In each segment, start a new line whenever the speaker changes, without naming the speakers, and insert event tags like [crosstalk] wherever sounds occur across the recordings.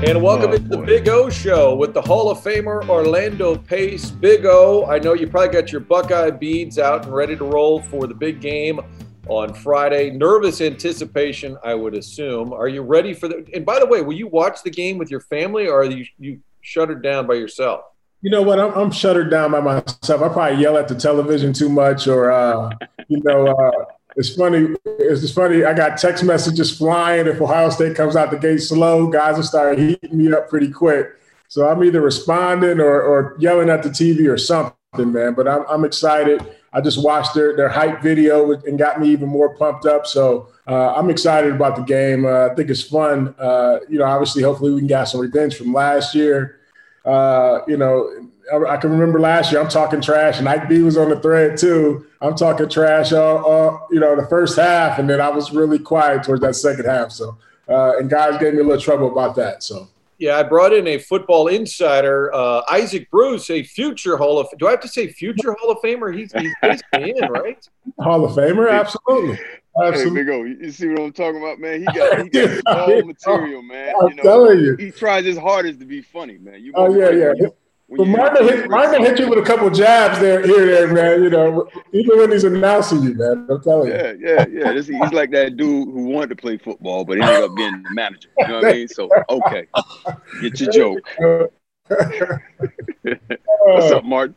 And welcome
Oh,
into the. Big O Show with the Hall of Famer Orlando Pace. Big O, I know you probably got your Buckeye beads out and ready to roll for the big game on Friday. Nervous anticipation, I would assume. Are you ready for the? And by the way, will you watch the game with your family, or are you you shuttered down by yourself?
You know what? I'm, I'm shuttered down by myself. I probably yell at the television too much, or uh, you know, uh, it's funny. It's funny. I got text messages flying. If Ohio State comes out the gate slow, guys will start heating me up pretty quick. So I'm either responding or, or yelling at the TV or something, man. But I'm, I'm excited. I just watched their their hype video and got me even more pumped up. So uh, I'm excited about the game. Uh, I think it's fun. Uh, you know, obviously, hopefully, we can get some revenge from last year. Uh, you know, I, I can remember last year I'm talking trash, and Ike B was on the thread too. I'm talking trash all, all you know the first half, and then I was really quiet towards that second half. So, uh, and guys gave me a little trouble about that. So.
Yeah, I brought in a football insider, uh, Isaac Bruce, a future Hall of. Do I have to say future Hall of Famer? He's he's basically in, right?
Hall of Famer, absolutely,
Hey,
absolutely.
Big O, you see what I'm talking about, man? He got he [laughs] got all material, man.
I'm
You know,
telling you.
he tries his hardest to be funny, man. You
Oh
must
yeah, yeah.
when you-
But Martin hit, Martin hit you with a couple jabs there, here, there, man. You know, even when he's announcing you, man. I'm telling you.
Yeah, yeah, yeah. He's like that dude who wanted to play football, but ended up being the manager. You know what I mean? So, okay, get your joke. [laughs] What's up, Martin?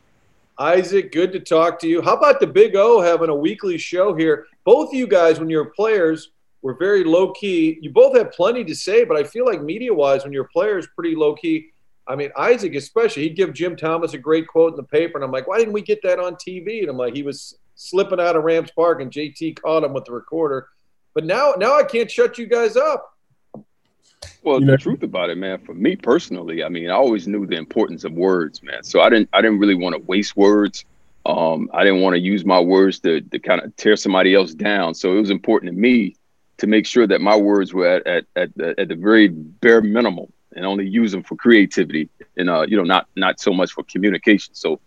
Isaac, good to talk to you. How about the Big O having a weekly show here? Both of you guys, when you were players, were very low key. You both have plenty to say, but I feel like media wise, when you're players, pretty low key. I mean, Isaac especially, he'd give Jim Thomas a great quote in the paper, and I'm like, why didn't we get that on TV? And I'm like, he was slipping out of Rams Park, and JT caught him with the recorder. But now, now I can't shut you guys up.
Well,
You know-
the truth about it, man, for me personally, I mean, I always knew the importance of words, man. So I didn't, I didn't really want to waste words. Um, I didn't want to use my words to, to kind of tear somebody else down. So it was important to me to make sure that my words were at, at, at, the, at the very bare minimum and only use them for creativity and, uh, you know, not, not so much for communication. So,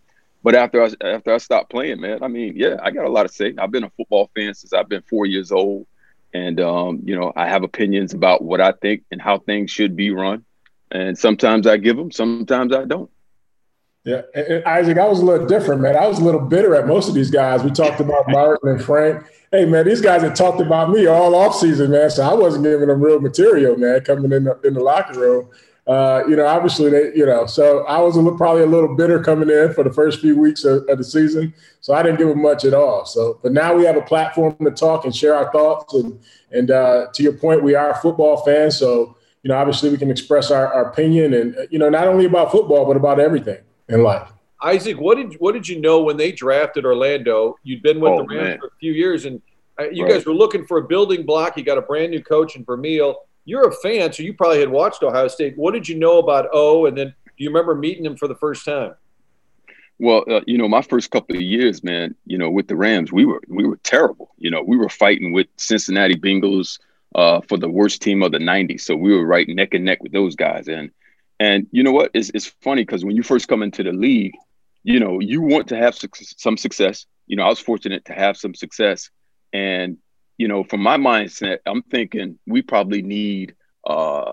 but after I, after I stopped playing, man, I mean, yeah, I got a lot to say. I've been a football fan since I've been four years old. And, um, you know, I have opinions about what I think and how things should be run. And sometimes I give them, sometimes I don't.
Yeah, and, Isaac, I was a little different, man. I was a little bitter at most of these guys. We talked about [laughs] Martin and Frank. Hey, man, these guys had talked about me all offseason, man. So I wasn't giving them real material, man, coming in the, in the locker room. Uh, you know, obviously they, you know, so I was a little, probably a little bitter coming in for the first few weeks of, of the season. So I didn't give them much at all. So, but now we have a platform to talk and share our thoughts. And and uh, to your point, we are football fans, so you know, obviously we can express our, our opinion, and you know, not only about football but about everything in life.
Isaac, what did what did you know when they drafted Orlando? You'd been with
Oh,
the Rams
man.
for a few years, and uh, you
Right.
guys were looking for a building block. You got a brand new coach in Vermeil. You're a fan, so you probably had watched Ohio State. What did you know about O? And then do you remember meeting him for the first time?
Well, uh, you know, my first couple of years, man, you know, with the Rams, we were we were terrible. You know, we were fighting with Cincinnati Bengals uh, for the worst team of the '90s. So we were right neck and neck with those guys. And and you know what? It's it's funny because when you first come into the league, you know, you want to have suc some success. You know, I was fortunate to have some success, and you know, from my mindset, I'm thinking we probably need. Uh,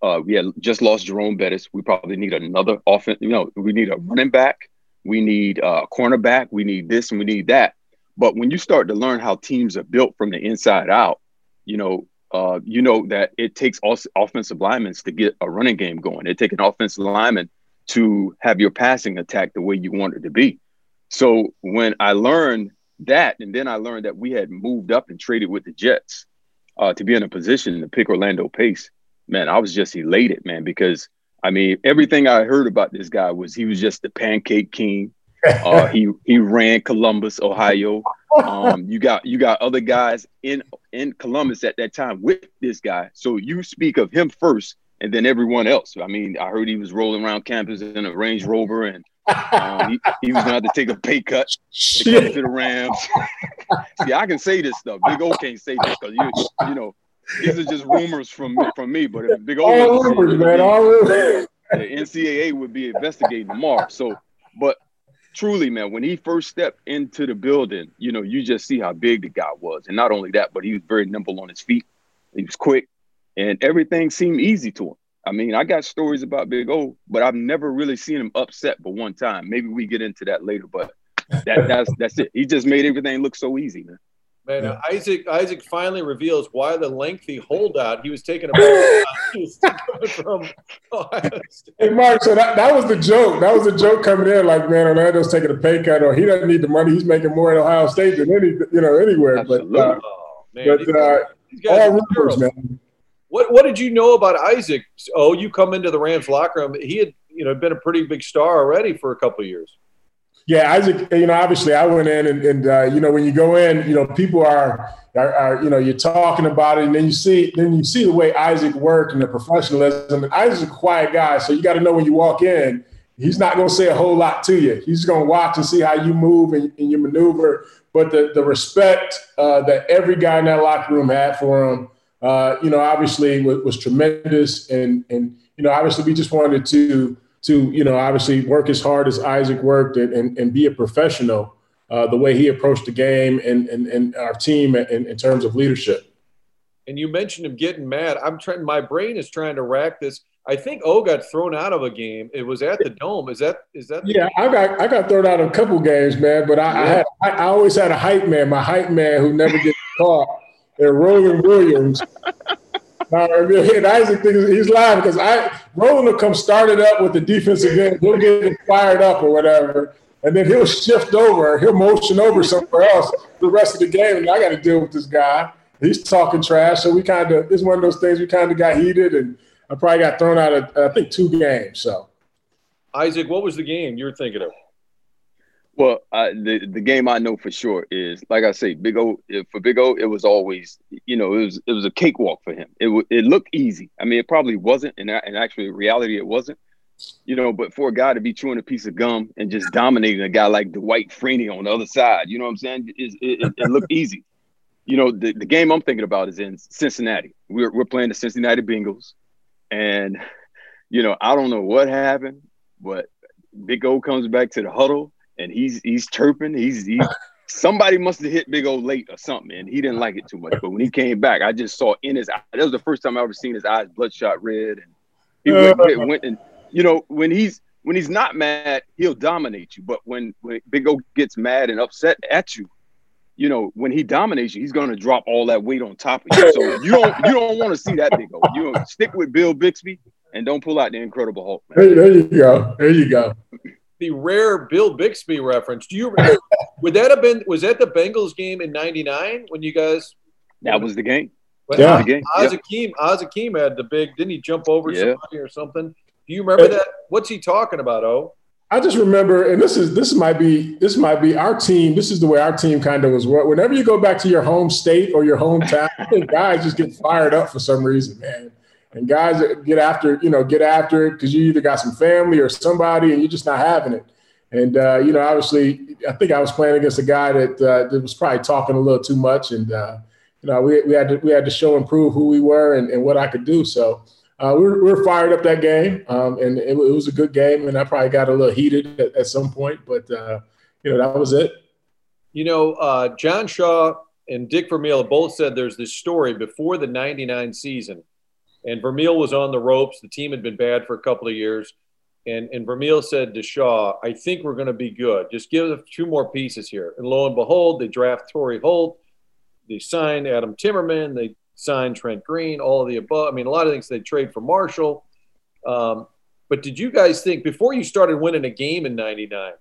uh, we had just lost Jerome Bettis. We probably need another offense. You know, we need a running back. We need a cornerback. We need this and we need that. But when you start to learn how teams are built from the inside out, you know, uh, you know that it takes off- offensive linemen to get a running game going. It takes an offensive lineman to have your passing attack the way you want it to be. So when I learned that, and then I learned that we had moved up and traded with the Jets uh, to be in a position to pick Orlando Pace, man, I was just elated, man, because I mean, everything I heard about this guy was he was just the pancake king. Uh, he he ran Columbus, Ohio. Um, you got you got other guys in in Columbus at that time with this guy. So you speak of him first, and then everyone else. I mean, I heard he was rolling around campus in a Range Rover, and um, he, he was gonna have to take a pay cut to come to the Rams. [laughs] See, I can say this stuff. Big O can't say this because you you know these are just rumors from from me. But if Big O
All
was to say it,
rumors, man. All rumors.
the NCAA would be investigating tomorrow. So, but truly, man, when he first stepped into the building, you know, you just see how big the guy was, and not only that, but he was very nimble on his feet. He was quick, and everything seemed easy to him. I mean, I got stories about Big O, but I've never really seen him upset but one time. Maybe we get into that later, but that, that's that's it. He just made everything look so easy, man.
Man, yeah. Isaac Isaac finally reveals why the lengthy holdout he was taking about [laughs]
from Hey Mark, so that, that was the joke. That was the joke coming in, like, man, Orlando's taking a pay cut or he doesn't need the money. He's making more at Ohio State than any you know, anywhere. Absolutely. But uh, oh, man, but uh, all rumors, man.
What what did you know about Isaac? Oh, you come into the Rams locker room. He had, you know, been a pretty big star already for a couple years.
Yeah, Isaac. You know, obviously, I went in, and, and uh, you know, when you go in, you know, people are, are, are, you know, you're talking about it, and then you see, then you see the way Isaac worked and the professionalism. And Isaac's a quiet guy, so you got to know when you walk in, he's not going to say a whole lot to you. He's going to watch and see how you move and, and you maneuver. But the the respect uh, that every guy in that locker room had for him, uh, you know, obviously was, was tremendous. And and you know, obviously, we just wanted to to, you know, obviously work as hard as Isaac worked and, and, and be a professional uh, the way he approached the game and, and, and our team in, in terms of leadership.
And you mentioned him getting mad. I'm trying, my brain is trying to rack this. I think O got thrown out of a game. It was at the Dome. Is that is that?
yeah, I got I got thrown out of a couple games, man. But I, yeah. I had I, I, always had a hype man, my hype man who never gets caught. And Roland Williams. Uh, now, and Isaac thinks he's lying because I Roland will come started up with the defensive end. He'll get it fired up or whatever, and then he'll shift over. He'll motion over somewhere else the rest of the game. And I got to deal with this guy. He's talking trash. So we kind of it's one of those things we kind of got heated, and I probably got thrown out of I think two games. So,
Isaac, what was the game you were thinking of?
Well, the the game I know for sure is like I say, Big O. For Big O, it was always you know it was it was a cakewalk for him. It w- it looked easy. I mean, it probably wasn't, and and actually, reality, it wasn't. You know, but for a guy to be chewing a piece of gum and just dominating a guy like Dwight Freeney on the other side, you know what I'm saying? It, it, it looked easy. You know, the, the game I'm thinking about is in Cincinnati. We're we're playing the Cincinnati Bengals, and you know I don't know what happened, but Big O comes back to the huddle and he's he's chirping. He's he, somebody must have hit Big O late or something, and he didn't like it too much. But when he came back, I just saw in his eye. That was the first time I ever seen his eyes bloodshot red, and he went, [laughs] went, went and you know when he's when he's not mad, he'll dominate you. But when when Big O gets mad and upset at you, you know when he dominates you, he's going to drop all that weight on top of you. So you don't you don't want to see that Big O. You stick with Bill Bixby and don't pull out the Incredible Hulk.
Man. there you go. There you go
the rare Bill Bixby reference. Do you remember, [laughs] would that have been was that the Bengals game in '99 when you guys?
That was the game.
yeah, the game. Oz Hakim, Oz Hakim had the big. Didn't he jump over yeah. somebody or something? Do you remember that? What's he talking about? Oh,
I just remember, and this is this might be this might be our team. This is the way our team kind of was. Whenever you go back to your home state or your hometown, guys just get fired up for some reason, man and guys get after you know get after it because you either got some family or somebody and you're just not having it. And uh, you know obviously i think i was playing against a guy that, uh, that was probably talking a little too much and uh, you know we, we had to we had to show and prove who we were and, and what i could do. So uh, we, were, we were fired up that game um, and it, it, was a good game and i probably got a little heated at, at some point but uh, you know that was it.
You know uh, john shaw and dick vermeil both said there's this story before the 99 season and Vermeil was on the ropes. The team had been bad for a couple of years. And, and Vermeil said to Shaw, I think we're going to be good. Just give us two more pieces here. And lo and behold, they draft Torry Holt. They sign Adam Timmerman. They sign Trent Green, all of the above. I mean, a lot of things they trade for Marshall. Um, but did you guys think, before you started winning a game in 99,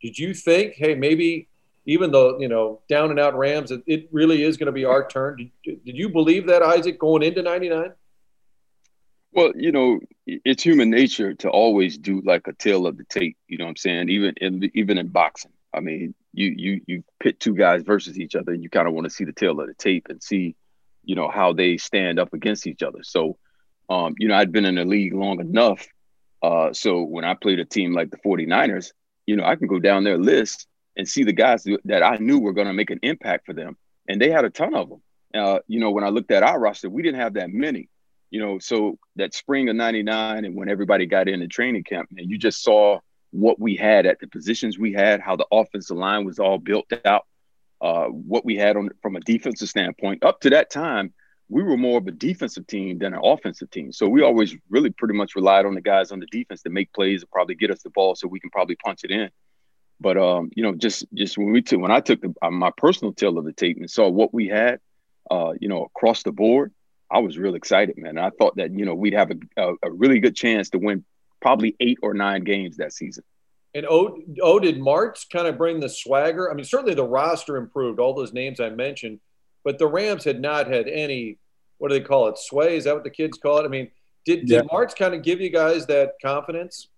did you think, hey, maybe even though, you know, down and out Rams, it, it really is going to be our turn? Did, did you believe that, Isaac, going into 99?
Well, you know, it's human nature to always do like a tail of the tape. You know what I'm saying? Even in even in boxing, I mean, you you you pit two guys versus each other, and you kind of want to see the tail of the tape and see, you know, how they stand up against each other. So, um, you know, I'd been in the league long enough. Uh, so when I played a team like the 49ers, you know, I can go down their list and see the guys that I knew were going to make an impact for them, and they had a ton of them. Uh, you know, when I looked at our roster, we didn't have that many you know, so that spring of 99 and when everybody got in the training camp, and you just saw what we had at the positions we had, how the offensive line was all built out, uh, what we had on from a defensive standpoint. Up to that time, we were more of a defensive team than an offensive team. So we always really pretty much relied on the guys on the defense to make plays and probably get us the ball so we can probably punch it in. But um, you know, just just when we took when I took the, my personal tail of the tape and saw what we had, uh, you know, across the board, I was real excited, man. I thought that you know we'd have a, a, a really good chance to win probably eight or nine games that season.
And oh, oh, did Martz kind of bring the swagger? I mean, certainly the roster improved, all those names I mentioned, but the Rams had not had any. What do they call it? Sway? Is that what the kids call it? I mean, did, yeah. did Martz kind of give you guys that confidence?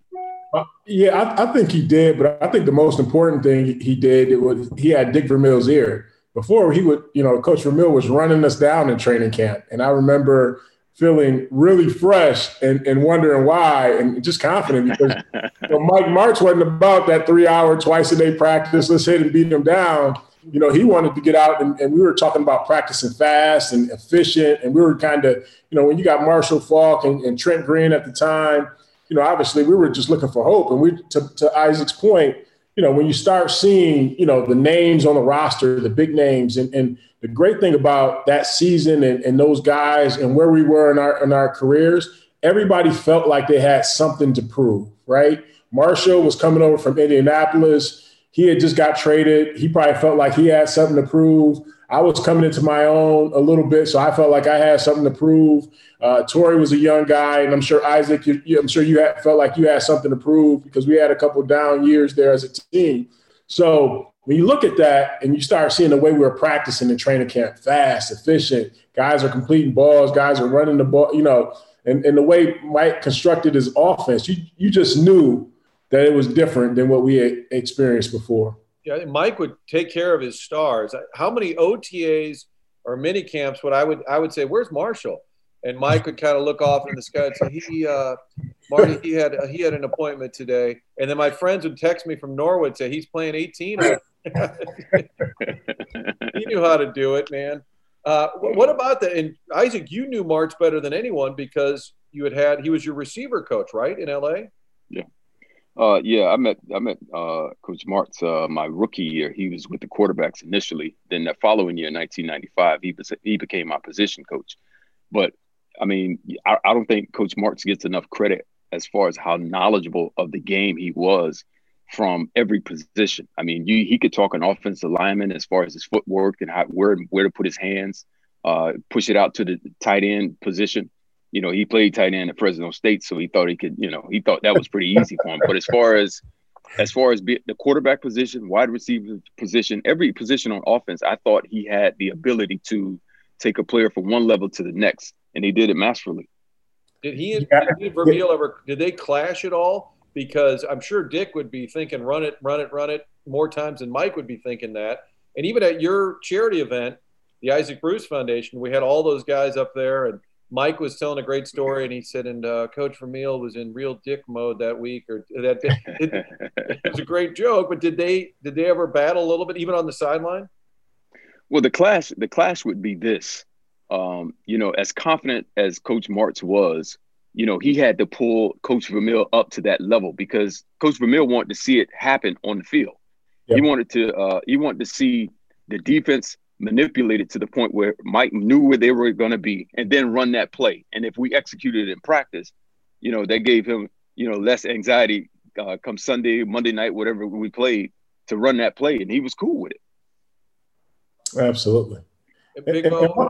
Uh, yeah, I, I, think he did, but I think the most important thing he did it was he had Dick Vermeil's ear. Before he would, you know, Coach Vermeil was running us down in training camp, and I remember feeling really fresh and, and wondering why and just confident because you know, Mike Martz wasn't about that three hour, twice a day practice. Let's hit and beat him down. You know, he wanted to get out and, and we were talking about practicing fast and efficient. And we were kind of, you know, when you got Marshall Faulk and, and, Trent Green at the time, you know, obviously we were just looking for hope. And we, to, to Isaac's point, you know, when you start seeing, you know, the names on the roster, the big names, and, and the great thing about that season and, and those guys and where we were in our in our careers, everybody felt like they had something to prove, right? Marshall was coming over from Indianapolis. He had just got traded. He probably felt like he had something to prove. I was coming into my own a little bit, so I felt like I had something to prove. Uh, Torry was a young guy, and I'm sure Isaac, you, I'm sure you had, felt like you had something to prove because we had a couple down years there as a team. So when you look at that and you start seeing the way we were practicing in training camp, fast, efficient, guys are completing balls, guys are running the ball, you know, and, and the way Mike constructed his offense, you you just knew that it was different than what we had experienced before.
Yeah, Mike would take care of his stars. How many OTAs or mini camps would I would I would say, where's Marshall? And Mike would kind of look off in the sky and say, he uh, Marty, he had he had an appointment today. And then my friends would text me from Norwood say he's playing 18 [laughs] he knew how to do it, man. Uh, what about that? And Isaac, you knew Martz better than anyone because you had had he was your receiver coach, right, in LA?
Yeah. Uh, yeah, I met I met uh, Coach Martz uh, my rookie year. He was with the quarterbacks initially. Then the following year, 1995, he he became my position coach. But I mean, I, I don't think Coach Martz gets enough credit as far as how knowledgeable of the game he was from every position. I mean, you, he could talk an offensive lineman as far as his footwork and how where where to put his hands, uh, push it out to the tight end position. You know, he played tight end at Fresno State, so he thought he could. You know, he thought that was pretty easy for him. But as far as as far as the quarterback position, wide receiver position, every position on offense, I thought he had the ability to take a player from one level to the next, and he did it masterfully.
Did he and yeah. did Vermeil ever did they clash at all? because I'm sure Dick would be thinking, run it, run it, run it more times than Mike would be thinking that. And even at your charity event, the Isaac Bruce Foundation, we had all those guys up there, and Mike was telling a great story, and he said, and uh, Coach Vermeil was in real dick mode that week, or that [laughs] it, it was a great joke. But did they did they ever battle a little bit, even on the sideline?
Well, the clash the clash would be this. Um, you know, as confident as Coach Martz was, you know, he had to pull Coach Vermeil up to that level because Coach Vermeil wanted to see it happen on the field. Yep. He wanted to uh, he wanted to see the defense manipulated to the point where Mike knew where they were going to be and then run that play. And if we executed it in practice, you know, that gave him, you know, less anxiety uh, come Sunday, Monday night, whatever we played to run that play. And he was cool with it.
Absolutely. Big Mo,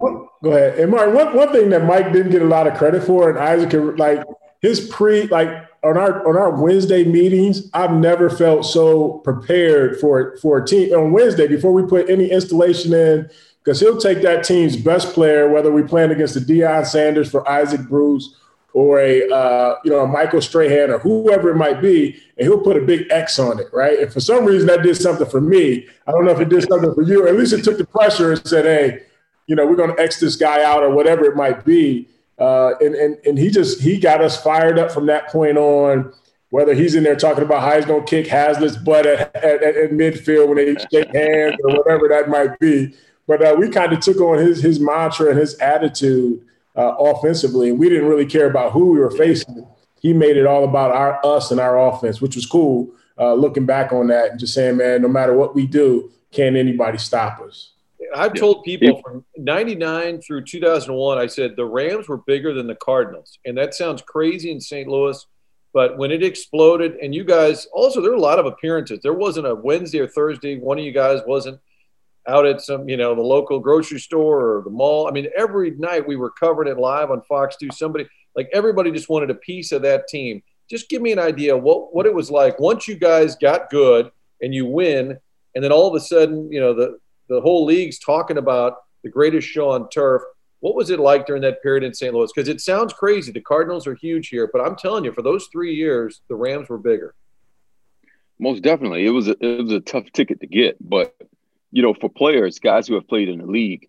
Go ahead. And Mark, one, one thing that Mike didn't get a lot of credit for, and Isaac, like his pre, like on our on our Wednesday meetings, I've never felt so prepared for for a team on Wednesday before we put any installation in, because he'll take that team's best player, whether we playing against the Deion Sanders for Isaac Bruce or a uh, you know a Michael Strahan or whoever it might be, and he'll put a big X on it, right? And for some reason that did something for me. I don't know if it did something for you. At least it took the pressure and said, "Hey, you know, we're going to X this guy out or whatever it might be. Uh, and, and, and he just, he got us fired up from that point on, whether he's in there talking about how he's going to kick Haslett's butt at, at, at, midfield when they [laughs] shake hands or whatever that might be. But uh, we kind of took on his, his mantra and his attitude uh, offensively, and we didn't really care about who we were facing. He made it all about our us and our offense, which was cool. Uh, looking back on that and just saying, man, no matter what we do, can't anybody stop us?
I've told people from 99 through 2001, I said the Rams were bigger than the Cardinals. And that sounds crazy in St. Louis. But when it exploded, and you guys also, there were a lot of appearances. There wasn't a Wednesday or Thursday, one of you guys wasn't out at some, you know, the local grocery store or the mall. I mean, every night we were covering it live on Fox 2. Somebody, like everybody just wanted a piece of that team. Just give me an idea what, what it was like once you guys got good and you win, and then all of a sudden, you know, the, the whole league's talking about the greatest show on turf. What was it like during that period in St. Louis? Because it sounds crazy. The Cardinals are huge here, but I'm telling you, for those three years, the Rams were bigger.
Most definitely, it was a, it was a tough ticket to get. But you know, for players, guys who have played in the league,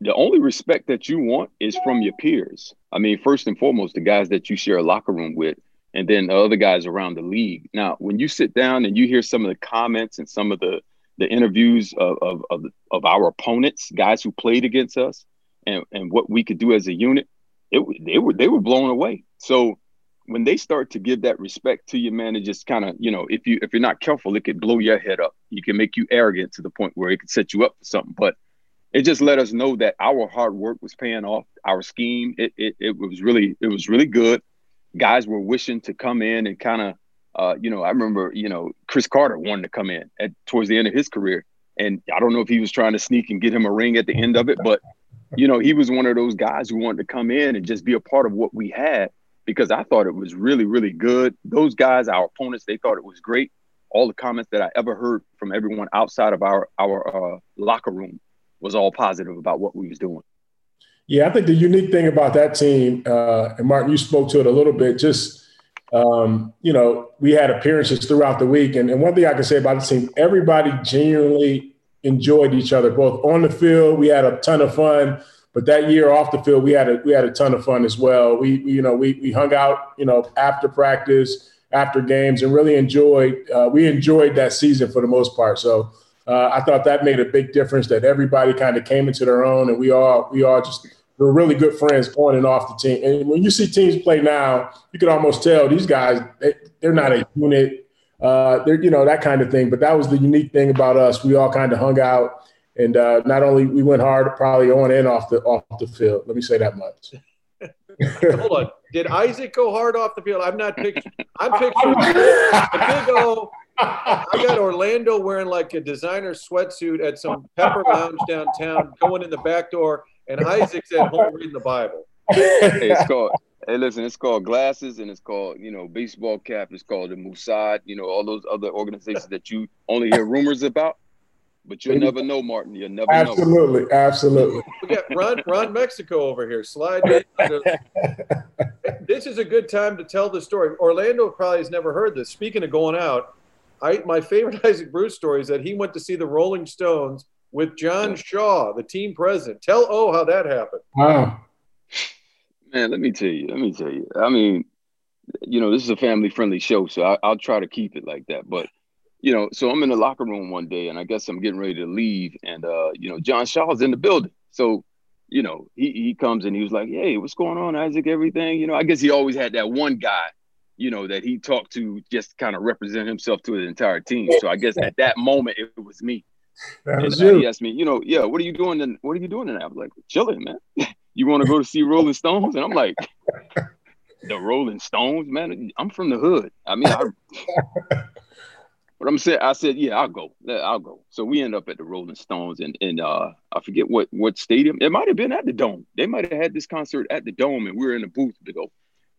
the only respect that you want is from your peers. I mean, first and foremost, the guys that you share a locker room with, and then the other guys around the league. Now, when you sit down and you hear some of the comments and some of the the interviews of of of, of our opponents, guys who played against us, and and what we could do as a unit, it they were they were blown away. So when they start to give that respect to you, man, it just kind of, you know, if you if you're not careful, it could blow your head up. You can make you arrogant to the point where it could set you up for something. But it just let us know that our hard work was paying off. Our scheme, it it, it was really it was really good. Guys were wishing to come in and kind of, uh, you know, I remember, you know, Cris Carter wanted to come in at towards the end of his career, and I don't know if he was trying to sneak and get him a ring at the end of it, but you know, he was one of those guys who wanted to come in and just be a part of what we had because I thought it was really, really good. Those guys, our opponents, they thought it was great. All the comments that I ever heard from everyone outside of our our uh, locker room was all positive about what we was doing.
Yeah, I think the unique thing about that team, uh, and Martin, you spoke to it a little bit. Just um, you know, we had appearances throughout the week, and, and one thing I can say about the team, everybody genuinely enjoyed each other, both on the field. We had a ton of fun, but that year off the field, we had a we had a ton of fun as well. We, we you know we we hung out, you know, after practice, after games, and really enjoyed. Uh, we enjoyed that season for the most part. So. Uh, I thought that made a big difference. That everybody kind of came into their own, and we all we all just we're really good friends on and off the team. And when you see teams play now, you can almost tell these guys they, they're not a unit. Uh, they're you know that kind of thing. But that was the unique thing about us. We all kind of hung out, and uh, not only we went hard, probably on and off the off the field. Let me say that much. [laughs]
Hold on. Did Isaac go hard off the field? I'm not picturing. I'm [laughs] picturing a big O. I got Orlando wearing like a designer sweatsuit at some pepper lounge downtown, going in the back door, and Isaac's at home reading the Bible.
Hey, it's called. Hey, listen, it's called glasses, and it's called you know baseball cap. It's called the Mossad. You know all those other organizations that you only hear rumors about, but you'll never know, Martin. You'll never know.
Absolutely, absolutely.
We got Ron, Ron Mexico over here. Slide in. This is a good time to tell the story. Orlando probably has never heard this. Speaking of going out, I my favorite [laughs] Isaac Bruce story is that he went to see the Rolling Stones with John Shaw, the team president. Tell O how that happened.
Wow.
Man, let me tell you. Let me tell you. I mean, you know, this is a family-friendly show, so I, I'll try to keep it like that. But you know, so I'm in the locker room one day, and I guess I'm getting ready to leave, and uh, you know, John Shaw's in the building. So, you know, he he comes and he was like, "Hey, what's going on, Isaac? Everything?" You know, I guess he always had that one guy, you know, that he talked to just kind of represent himself to the entire team. So I guess at that moment it was me. [laughs]
That
And uh, he asked me, you know, yeah, what are you doing? Then what are you doing tonight? I was like, chilling, man. [laughs] you want to go to see Rolling Stones? And I'm like, [laughs] the Rolling Stones, man. I'm from the hood. I mean, I, but I'm saying, I said, yeah, I'll go. I'll go. So we end up at the Rolling Stones, and and uh, I forget what what stadium. It might have been at the Dome. They might have had this concert at the Dome, and we were in the booth to go.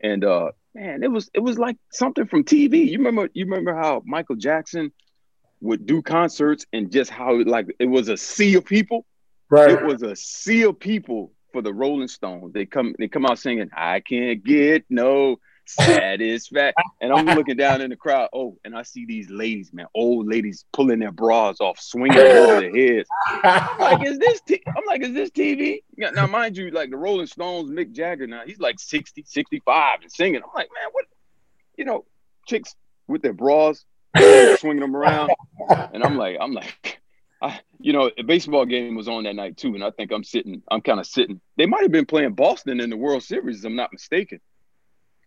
And uh, man, it was it was like something from TV. You remember you remember how Michael Jackson would do concerts and just how like it was a sea of people.
Right.
It was a sea of people for the Rolling Stones. They come they come out singing, I can't get no satisfaction. and I'm looking down in the crowd. Oh, and I see these ladies, man, old ladies pulling their bras off, swinging over their heads. I'm like, is this t-? I'm like, is this TV? Now, mind you, like the Rolling Stones, Mick Jagger, now he's like 60, 65 and singing. I'm like, man, what? You know, chicks with their bras swinging them around, and I'm like, I'm like, I, you know, a baseball game was on that night too, and I think I'm sitting, I'm kind of sitting. They might have been playing Boston in the World Series, if I'm not mistaken.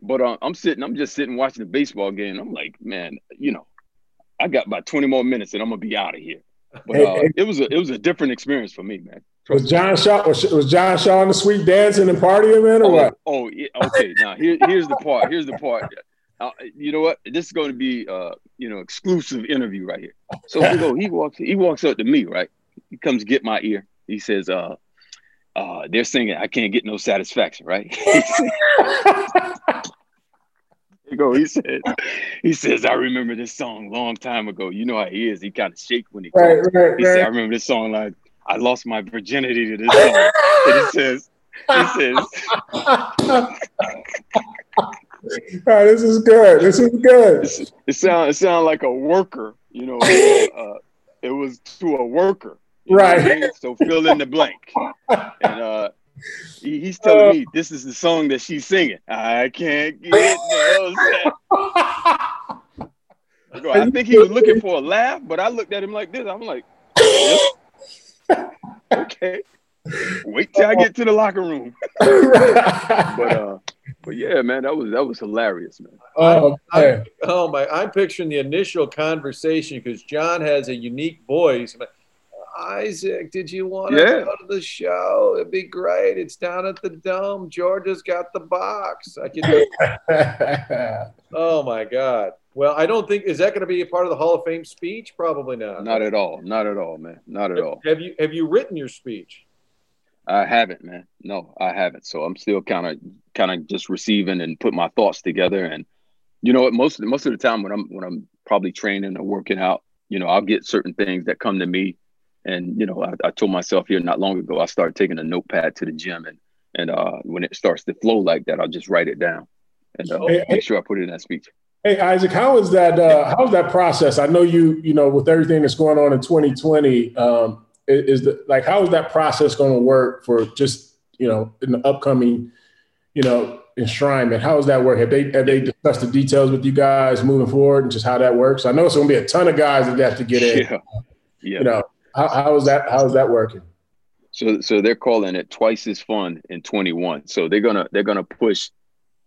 But uh, I'm sitting, I'm just sitting watching the baseball game. I'm like, man, you know, I got about 20 more minutes and I'm gonna be out of here. But uh, it was a it was a different experience for me, man.
Trust was John Shaw was, was John Shaw on the suite dancing and partying, man, or
oh,
what?
Oh, yeah, okay. Now here, here's the part. Here's the part. Uh, you know what? This is going to be uh, you know exclusive interview right here. So he go. He walks. He walks up to me. Right. He comes get my ear. He says, "Uh, uh, they're singing. I can't get no satisfaction." Right. [laughs] he go. He said. He says, "I remember this song long time ago. You know how he is. He kind of shake when he right, right, He right. said, "I remember this song like I lost my virginity to this song." and he says. He says. [laughs]
right, this is good. This is good.
it sounds it sound like a worker, you know. Uh, it was to a worker,
right? I mean?
So fill in the blank. And uh, he, he's telling uh, me this is the song that she's singing. I can't get no I think he was looking for a laugh, but I looked at him like this. I'm like, okay. Wait till I get to the locker room. [laughs] but uh, but yeah, man, that was that was hilarious, man.
Oh, I, oh my! I'm picturing the initial conversation because John has a unique voice. Isaac, did you want to yeah. go to the show? It'd be great. It's down at the dome. Georgia's got the box. I can. [laughs] oh my God. Well, I don't think is that going to be a part of the Hall of Fame speech? Probably not.
Not at all. Not at all, man. Not at all.
Have you have you written your speech?
I haven't, man. No, I haven't. So I'm still kind of kind of just receiving and put my thoughts together. And you know what? Most most of the time when I'm when I'm probably training or working out, you know, I'll get certain things that come to me. And you know, I, I told myself here not long ago, I started taking a notepad to the gym, and and uh, when it starts to flow like that, I'll just write it down and uh, hey, make sure I put it in that speech.
Hey Isaac, how is that? Uh, how is that process? I know you, you know, with everything that's going on in 2020, um, is the like how is that process going to work for just you know in the upcoming you know enshrinement? How does that work? Have they have they discussed the details with you guys moving forward and just how that works? I know it's going to be a ton of guys that have to get in. Yeah, yeah. you know how, how is that how is that working?
So so they're calling it twice as fun in 21 so they're gonna they're gonna push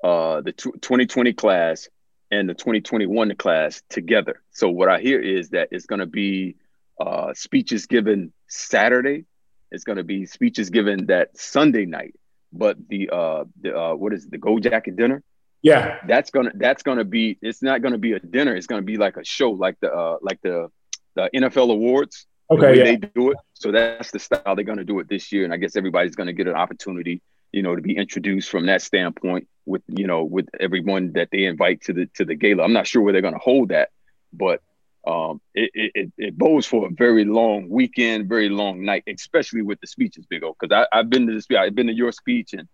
uh the 2020 class and the 2021 class together. So what i hear is that it's gonna be uh, speeches given Saturday. It's going to be speeches given that Sunday night. But the uh, the uh, what is it, the Gold Jacket dinner?
Yeah,
that's gonna that's gonna be. It's not gonna be a dinner. It's gonna be like a show, like the uh, like the the NFL awards.
Okay,
yeah. they do it. So that's the style they're gonna do it this year. And I guess everybody's gonna get an opportunity, you know, to be introduced from that standpoint with you know with everyone that they invite to the to the gala. I'm not sure where they're gonna hold that, but um, it, it, it bodes for a very long weekend, very long night, especially with the speeches, Big O. Because I've been to this, I've been to your speech, and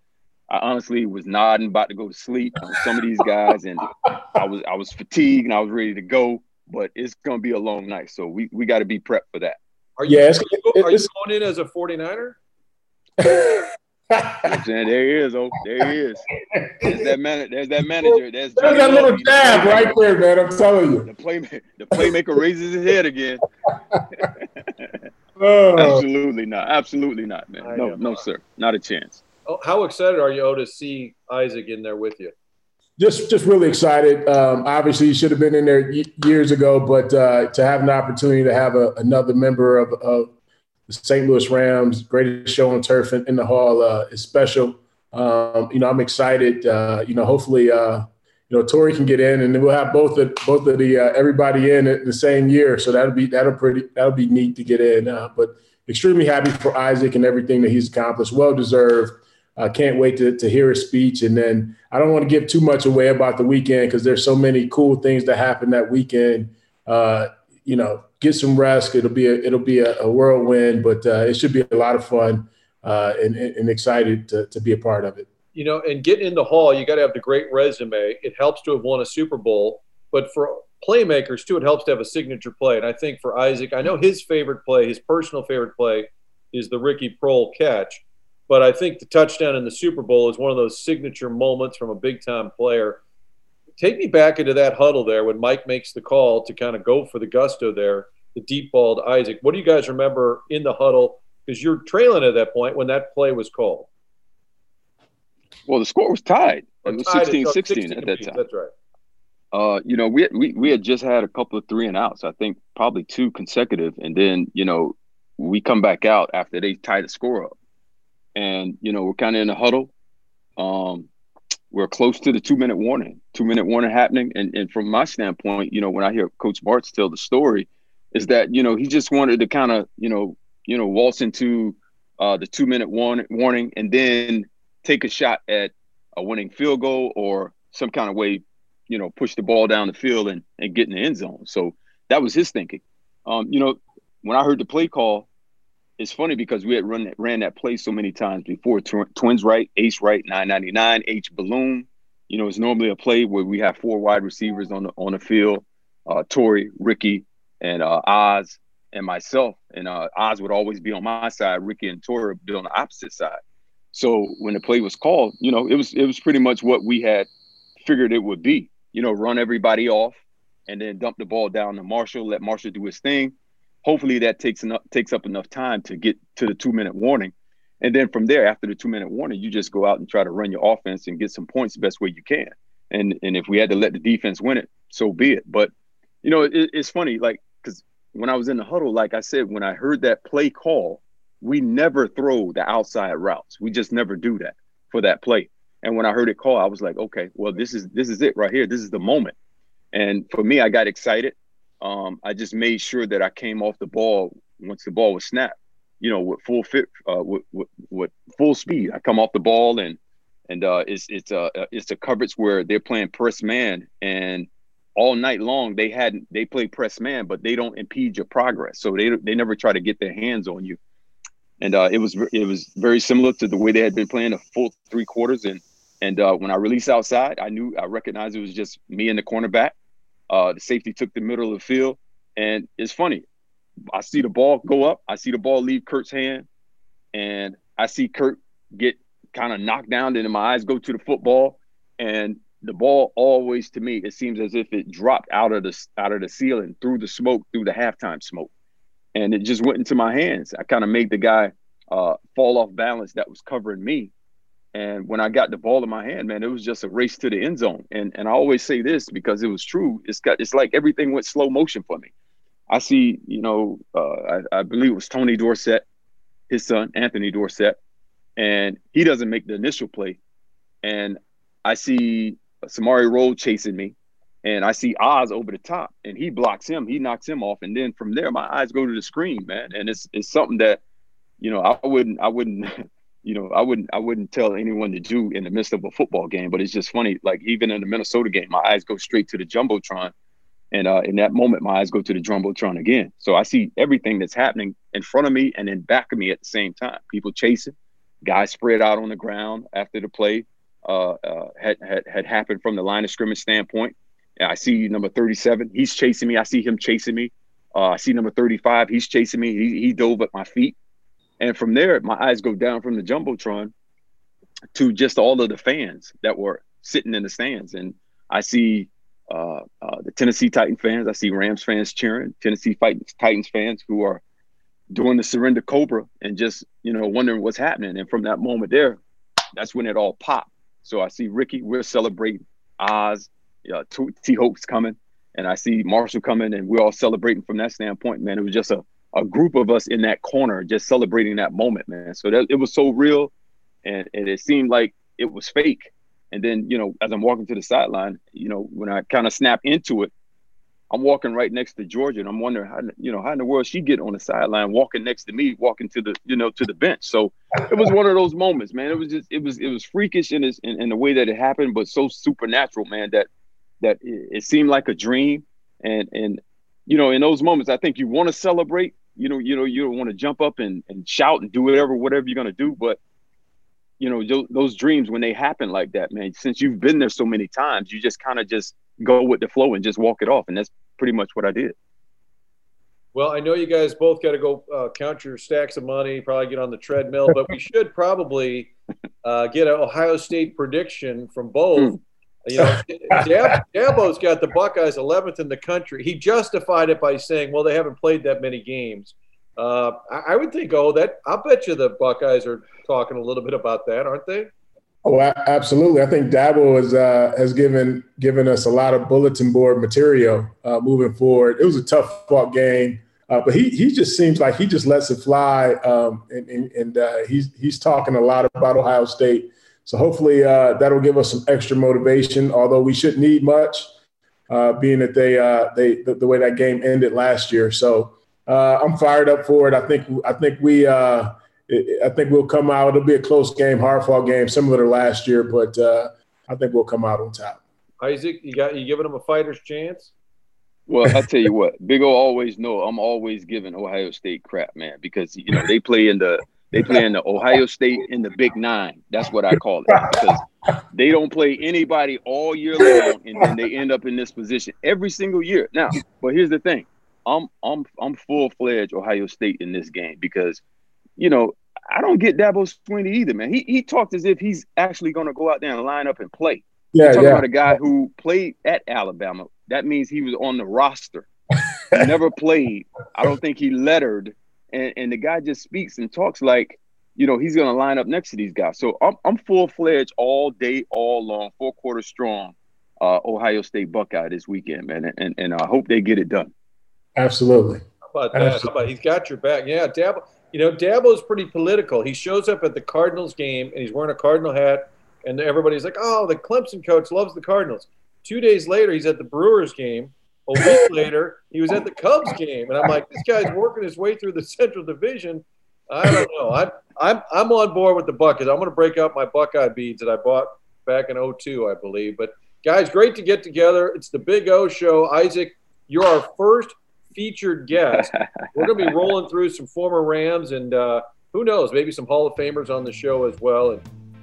I honestly was nodding, about to go to sleep on some of these guys, and I was I was fatigued and I was ready to go. But it's gonna be a long night, so we, we got to be prepped for that.
Are you, yeah, are you going in as a 49er? [laughs]
saying there he is, oh, there he is. There's that man. There's that manager. There's,
there's that little jab right there, man. I'm telling you.
The playmaker, the playmaker raises his head again. [laughs] oh. Absolutely not. Absolutely not, man. No, no, sir. Not a chance.
Oh, how excited are you, oh, to see Isaac in there with you?
Just, just really excited. Um, obviously, he should have been in there years ago, but uh, to have an opportunity to have a, another member of, of the St. Louis Rams, greatest show on turf in, in the hall uh, is special. Um, you know, I'm excited. Uh, you know, hopefully, uh, you know, Torry can get in, and then we'll have both the both of the uh, everybody in the same year. So that'll be that'll pretty that'll be neat to get in. Uh, but extremely happy for Isaac and everything that he's accomplished. Well deserved. I can't wait to, to hear his speech. And then I don't want to give too much away about the weekend because there's so many cool things that happen that weekend. Uh, you know, get some rest. It'll be a it'll be a, a whirlwind, but uh, it should be a lot of fun uh, and, and excited to, to be a part of it.
You know, and getting in the hall, you got to have the great resume. It helps to have won a Super Bowl, but for playmakers too, it helps to have a signature play. And I think for Isaac, I know his favorite play, his personal favorite play, is the Ricky Proehl catch. But I think the touchdown in the Super Bowl is one of those signature moments from a big time player take me back into that huddle there when Mike makes the call to kind of go for the gusto there, the deep ball to Isaac. What do you guys remember in the huddle? Because you're trailing at that point when that play was called.
Well, the score was tied. It was 16 16 at that time.
That's right.
Uh, you know, we, we we had just had a couple of three and outs. I think probably two consecutive, and then you know we come back out after they tie the score up, and you know we're kind of in a huddle. Um, we're close to the two minute warning, two minute warning happening, and and from my standpoint, you know, when I hear Coach Martz tell the story, is that you know he just wanted to kind of you know you know waltz into uh, the two minute warning, warning, and then take a shot at a winning field goal or some kind of way you know, push the ball down the field and, and get in the end zone. So that was his thinking. Um, you know, when I heard the play call, it's funny because we had run that, ran that play so many times before. Tw- twins right, ace right, 999, H balloon. You know, it's normally a play where we have four wide receivers on the on the field, uh, Torry, Ricky, and uh, Oz, and myself. And uh, Oz would always be on my side. Ricky and Torry would be on the opposite side. So when the play was called, you know, it was it was pretty much what we had figured it would be you know, run everybody off and then dump the ball down to Marshall, let Marshall do his thing. Hopefully that takes enough takes up enough time to get to the two minute warning. And then from there, after the two minute warning, you just go out and try to run your offense and get some points the best way you can. And and if we had to let the defense win it, so be it. But you know, it, it's funny, like because when I was in the huddle, like I said, when I heard that play call, we never throw the outside routes. We just never do that for that play. And when I heard it call, I was like, okay, well, this is this is it right here. This is the moment. And for me, I got excited. Um, I just made sure that I came off the ball once the ball was snapped. You know, with full fit, uh, with, with, with full speed. I come off the ball and and uh, it's it's a uh, it's a coverage where they're playing press man and all night long they hadn't they play press man but they don't impede your progress so they they never try to get their hands on you and uh, it was it was very similar to the way they had been playing the full three quarters. And and uh, when I released outside, I knew I recognized it was just me and the cornerback. Uh, the safety took the middle of the field, and it's funny. I see the ball go up. I see the ball leave Kurt's hand, and I see Kurt get kind of knocked down. Then my eyes go to the football, and the ball always to me it seems as if it dropped out of the out of the ceiling through the smoke through the halftime smoke and it just went into my hands. I kind of made the guy uh, fall off balance that was covering me. And when I got the ball in my hand, man, it was just a race to the end zone. And and I always say this because it was true. It's got it's like everything went slow motion for me. I see, you know, uh, I, I believe it was Tony Dorsett, his son Anthony Dorsett, and he doesn't make the initial play. And I see Samari Rolle chasing me, and I see Oz over the top, and he blocks him. He knocks him off, and then from there, my eyes go to the screen, man. And it's it's something that, you know, I wouldn't I wouldn't, [laughs] you know, I wouldn't I wouldn't tell anyone to do in the midst of a football game. But it's just funny, like even in the Minnesota game, my eyes go straight to the jumbotron, and uh, in that moment, my eyes go to the jumbotron again. So I see everything that's happening in front of me and in back of me at the same time. People chasing, guys spread out on the ground after the play uh, uh, had, had had happened from the line of scrimmage standpoint I see number 37. He's chasing me. I see him chasing me. Uh, I see number 35. He's chasing me. He, he dove at my feet. And from there, my eyes go down from the Jumbotron to just all of the fans that were sitting in the stands. And I see uh, uh, the Tennessee Titan fans. I see Rams fans cheering, Tennessee Titans fans who are doing the surrender cobra and just, you know, wondering what's happening. And from that moment there, that's when it all popped. So I see Ricky, we're celebrating Oz, uh, T Holt's coming, and I see Marshall coming, and we're all celebrating from that standpoint. Man, it was just a, a group of us in that corner just celebrating that moment, man. So that it was so real, and, and it seemed like it was fake. And then, you know, as I'm walking to the sideline, you know, when I kind of snap into it, I'm walking right next to Georgia, and I'm wondering how you know how in the world she get on the sideline, walking next to me, walking to the you know to the bench. So it was one of those moments, man. It was just it was it was freakish in, in in the way that it happened, but so supernatural, man. That that it seemed like a dream. And and you know, in those moments, I think you want to celebrate. You know, you know, you don't want to jump up and, and shout and do whatever, whatever you're gonna do. But you know, those dreams when they happen like that, man. Since you've been there so many times, you just kind of just go with the flow and just walk it off, and that's pretty much what I did.
Well, I know you guys both got to go uh, count your stacks of money, probably get on the treadmill, but we should probably uh, get an Ohio State prediction from both. Hmm. You know, [laughs] Dab, Dabo's got the Buckeyes 11th in the country. He justified it by saying, "Well, they haven't played that many games." Uh, I, I, would think, oh, that I'll bet you the Buckeyes are talking a little bit about that, aren't they?
Oh, absolutely. I think Dabo has uh, has given given us a lot of bulletin board material uh, moving forward. It was a tough fought game, uh, but he he just seems like he just lets it fly, um, and and, and uh, he's he's talking a lot about Ohio State. So hopefully uh, that'll give us some extra motivation. Although we shouldn't need much, uh, being that they they the, the, way that game ended last year. So I'm fired up for it. I think I think we I think we'll come out. It'll be a close game, hard fought game, similar to last year, but uh, I think we'll come out on top.
Isaac, you got you giving them a fighter's chance?
Well, I tell you what, Big O always know I'm always giving Ohio State crap, man, because you know they play in the they play in the Ohio State in the Big Nine. That's what I call it because they don't play anybody all year long, and then they end up in this position every single year. Now, but here's the thing: I'm I'm I'm full fledged Ohio State in this game because you know, I don't get Dabo Swinney either, man. He he talked as if he's actually going to go out there and line up and play. Yeah, talking yeah. about a guy who played at Alabama. That means he was on the roster. he never played. I don't think he lettered. And and the guy just speaks and talks like, you know, he's going to line up next to these guys. So I'm I'm full fledged all day, all long, four quarters strong. Uh, Ohio State Buckeye this weekend, man, and and I hope they get it done.
Absolutely.
How about that? Absolutely. How about he's got your back? Yeah, Dabo. You know, Dabo's pretty political. He shows up at the Cardinals game and he's wearing a Cardinal hat, and everybody's like, "Oh, the Clemson coach loves the Cardinals." Two days later, he's at the Brewers game. A week later, he was at the Cubs game, and I'm like, "This guy's working his way through the Central Division." I don't know. I'm I'm I'm on board with the Buckeyes. I'm going to break out my Buckeye beads that I bought back in 02, I believe. But guys, great to get together. It's the Big O Show. Isaac, you're our first featured guest. [laughs] We're going to be rolling through some former Rams and uh, who knows, maybe some Hall of Famers on the show as well. And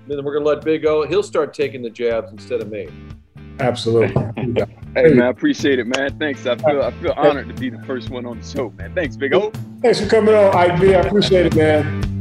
then we're going to let Big O, he'll start taking the jabs instead of me.
Absolutely. [laughs]
hey man, I appreciate it, man. Thanks. I feel I feel honored to be the first one on the show, man. Thanks, Big O.
Thanks for coming on, IB. I appreciate it, man.